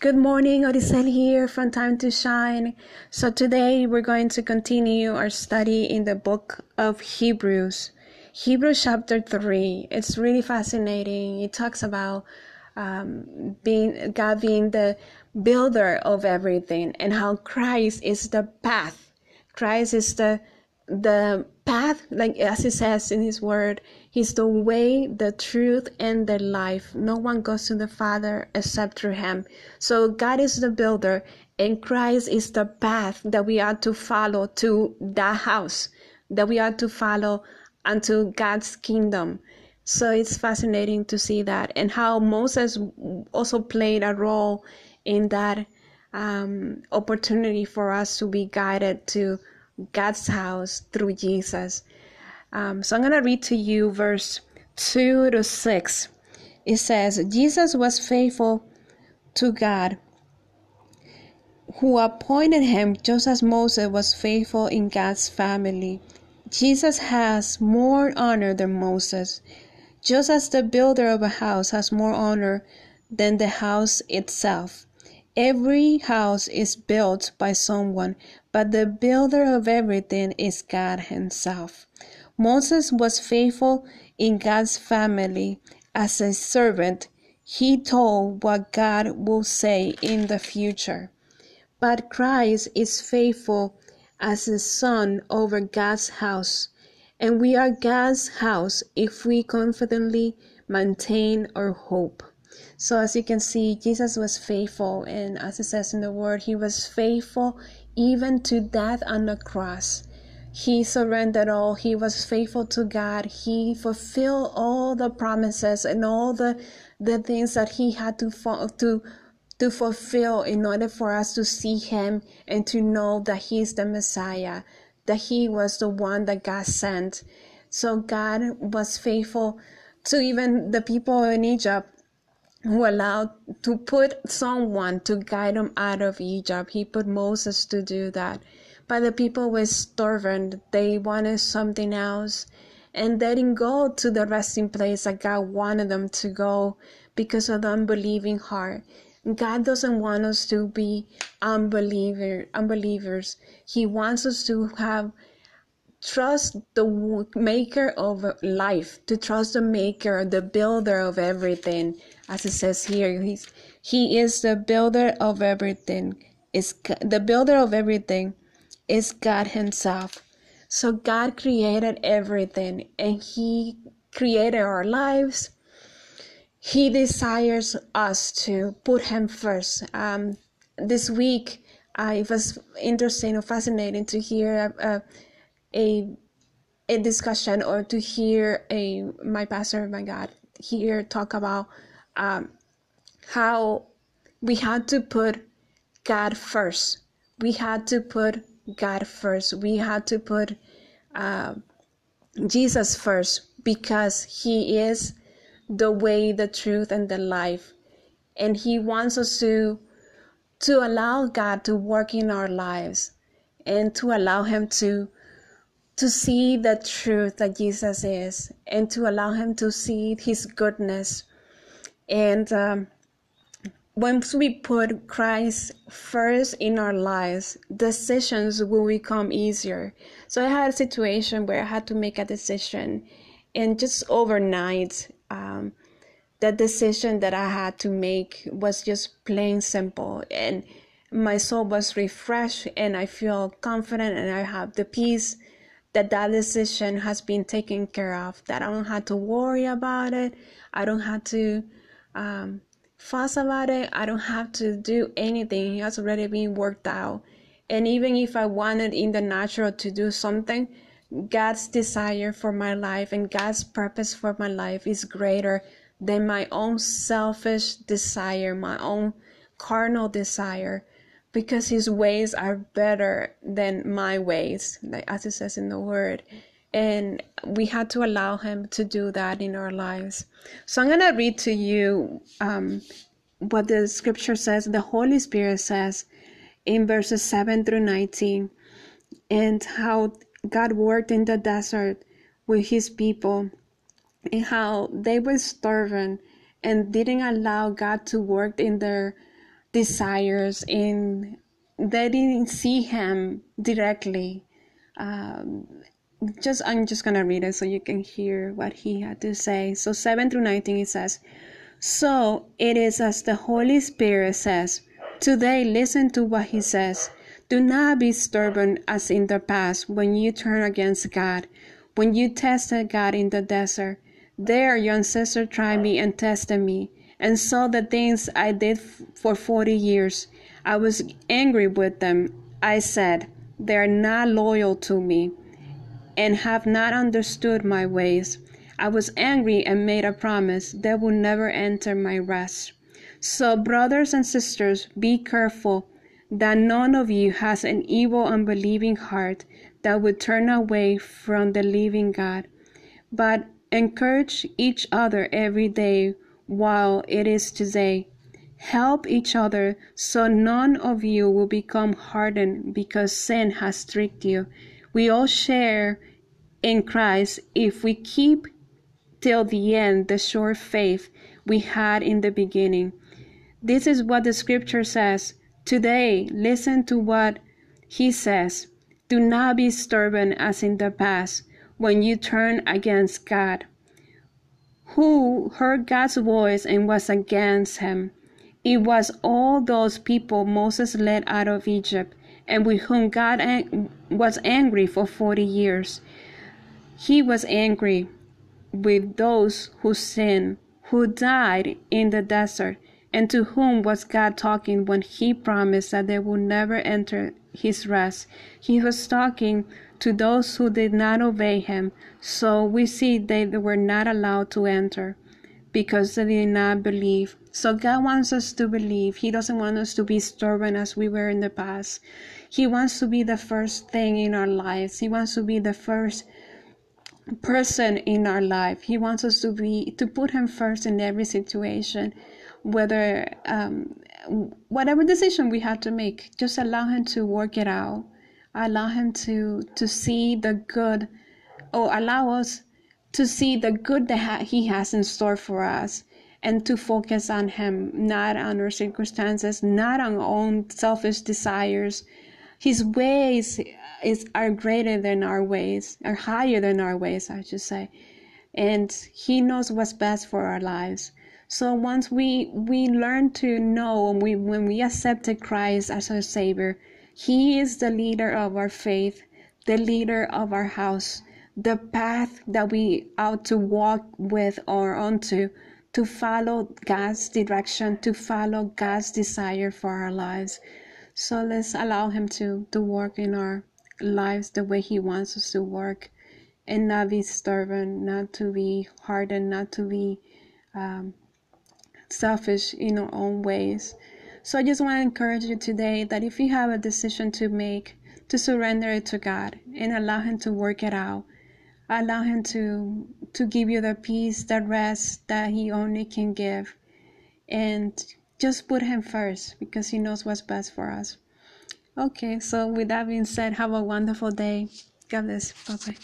Good morning, Odisel here from Time to Shine. So today we're going to continue our study in the book of Hebrews. Hebrews chapter 3. It's really fascinating. It talks about um, being God being the builder of everything and how Christ is the path. Christ is the the path, like as he says in his word, he's the way, the truth, and the life. No one goes to the Father except through him. So God is the builder, and Christ is the path that we are to follow to that house, that we are to follow unto God's kingdom. So it's fascinating to see that, and how Moses also played a role in that um, opportunity for us to be guided to God's house through Jesus. Um, so I'm going to read to you verse 2 to 6. It says, Jesus was faithful to God who appointed him just as Moses was faithful in God's family. Jesus has more honor than Moses, just as the builder of a house has more honor than the house itself. Every house is built by someone, but the builder of everything is God Himself. Moses was faithful in God's family as a servant. He told what God will say in the future. But Christ is faithful as a son over God's house, and we are God's house if we confidently maintain our hope. So, as you can see, Jesus was faithful, and as it says in the word, he was faithful even to death on the cross. He surrendered all. He was faithful to God. He fulfilled all the promises and all the the things that he had to to to fulfill in order for us to see him and to know that he is the Messiah, that he was the one that God sent. So God was faithful to even the people in Egypt who allowed to put someone to guide them out of Egypt. He put Moses to do that. But the people were starving. They wanted something else. And they didn't go to the resting place that God wanted them to go because of the unbelieving heart. God doesn't want us to be unbeliever, unbelievers. He wants us to have trust the maker of life, to trust the maker, the builder of everything. As it says here, he's, he is the builder of everything. Is the builder of everything is God himself. So God created everything and he created our lives. He desires us to put him first. Um, this week, uh, it was interesting or fascinating to hear uh, a a discussion or to hear a my pastor my god here talk about um, how we had to put god first. We had to put god first. We had to put uh, jesus first because he is the way the truth and the life. And he wants us to to allow god to work in our lives and to allow him to to see the truth that Jesus is and to allow him to see his goodness. And um, once we put Christ first in our lives, decisions will become easier. So I had a situation where I had to make a decision, and just overnight, um, the decision that I had to make was just plain simple. And my soul was refreshed, and I feel confident, and I have the peace that that decision has been taken care of that i don't have to worry about it. I don't have to um, fuss about it. I don't have to do anything. It has already been worked out. And even if i wanted in the natural to do something god's desire for my life and god's purpose for my life is greater than my own selfish desire my own carnal desire because his ways are better than my ways, as it says in the word. And we had to allow him to do that in our lives. So I'm going to read to you um, what the scripture says, the Holy Spirit says in verses 7 through 19, and how God worked in the desert with his people, and how they were starving and didn't allow God to work in their desires and they didn't see him directly. Um, just I'm just gonna read it so you can hear what he had to say. So seven through nineteen it says, So it is as the Holy Spirit says, Today listen to what he says. Do not be stubborn as in the past when you turn against God, when you tested God in the desert. There your ancestors tried me and tested me, and saw the things I did for forty years. I was angry with them. I said, They are not loyal to me and have not understood my ways. I was angry and made a promise they would never enter my rest. So, brothers and sisters, be careful that none of you has an evil, unbelieving heart that would turn away from the living God. But encourage each other every day while it is today. Help each other so none of you will become hardened because sin has tricked you. We all share in Christ if we keep till the end the sure faith we had in the beginning. This is what the scripture says. Today, listen to what he says. Do not be stubborn as in the past when you turn against God. Who heard God's voice and was against him? It was all those people Moses led out of Egypt and with whom God was angry for 40 years. He was angry with those who sinned, who died in the desert, and to whom was God talking when He promised that they would never enter His rest? He was talking to those who did not obey Him, so we see they were not allowed to enter because they did not believe. So God wants us to believe. He doesn't want us to be stubborn as we were in the past. He wants to be the first thing in our lives. He wants to be the first person in our life. He wants us to be to put him first in every situation, whether um, whatever decision we have to make. Just allow him to work it out. Allow him to to see the good, or allow us to see the good that he has in store for us and to focus on him not on our circumstances not on our own selfish desires his ways is are greater than our ways, are higher than our ways, I should say. And he knows what's best for our lives. So once we we learn to know when we when we accepted Christ as our Savior, He is the leader of our faith, the leader of our house, the path that we ought to walk with or onto to follow God's direction, to follow God's desire for our lives. So let's allow Him to, to work in our lives the way He wants us to work and not be stubborn, not to be hardened, not to be um, selfish in our own ways. So I just want to encourage you today that if you have a decision to make, to surrender it to God and allow Him to work it out. Allow Him to to give you the peace, the rest that He only can give, and just put Him first because He knows what's best for us. Okay, so with that being said, have a wonderful day. God bless. Bye bye.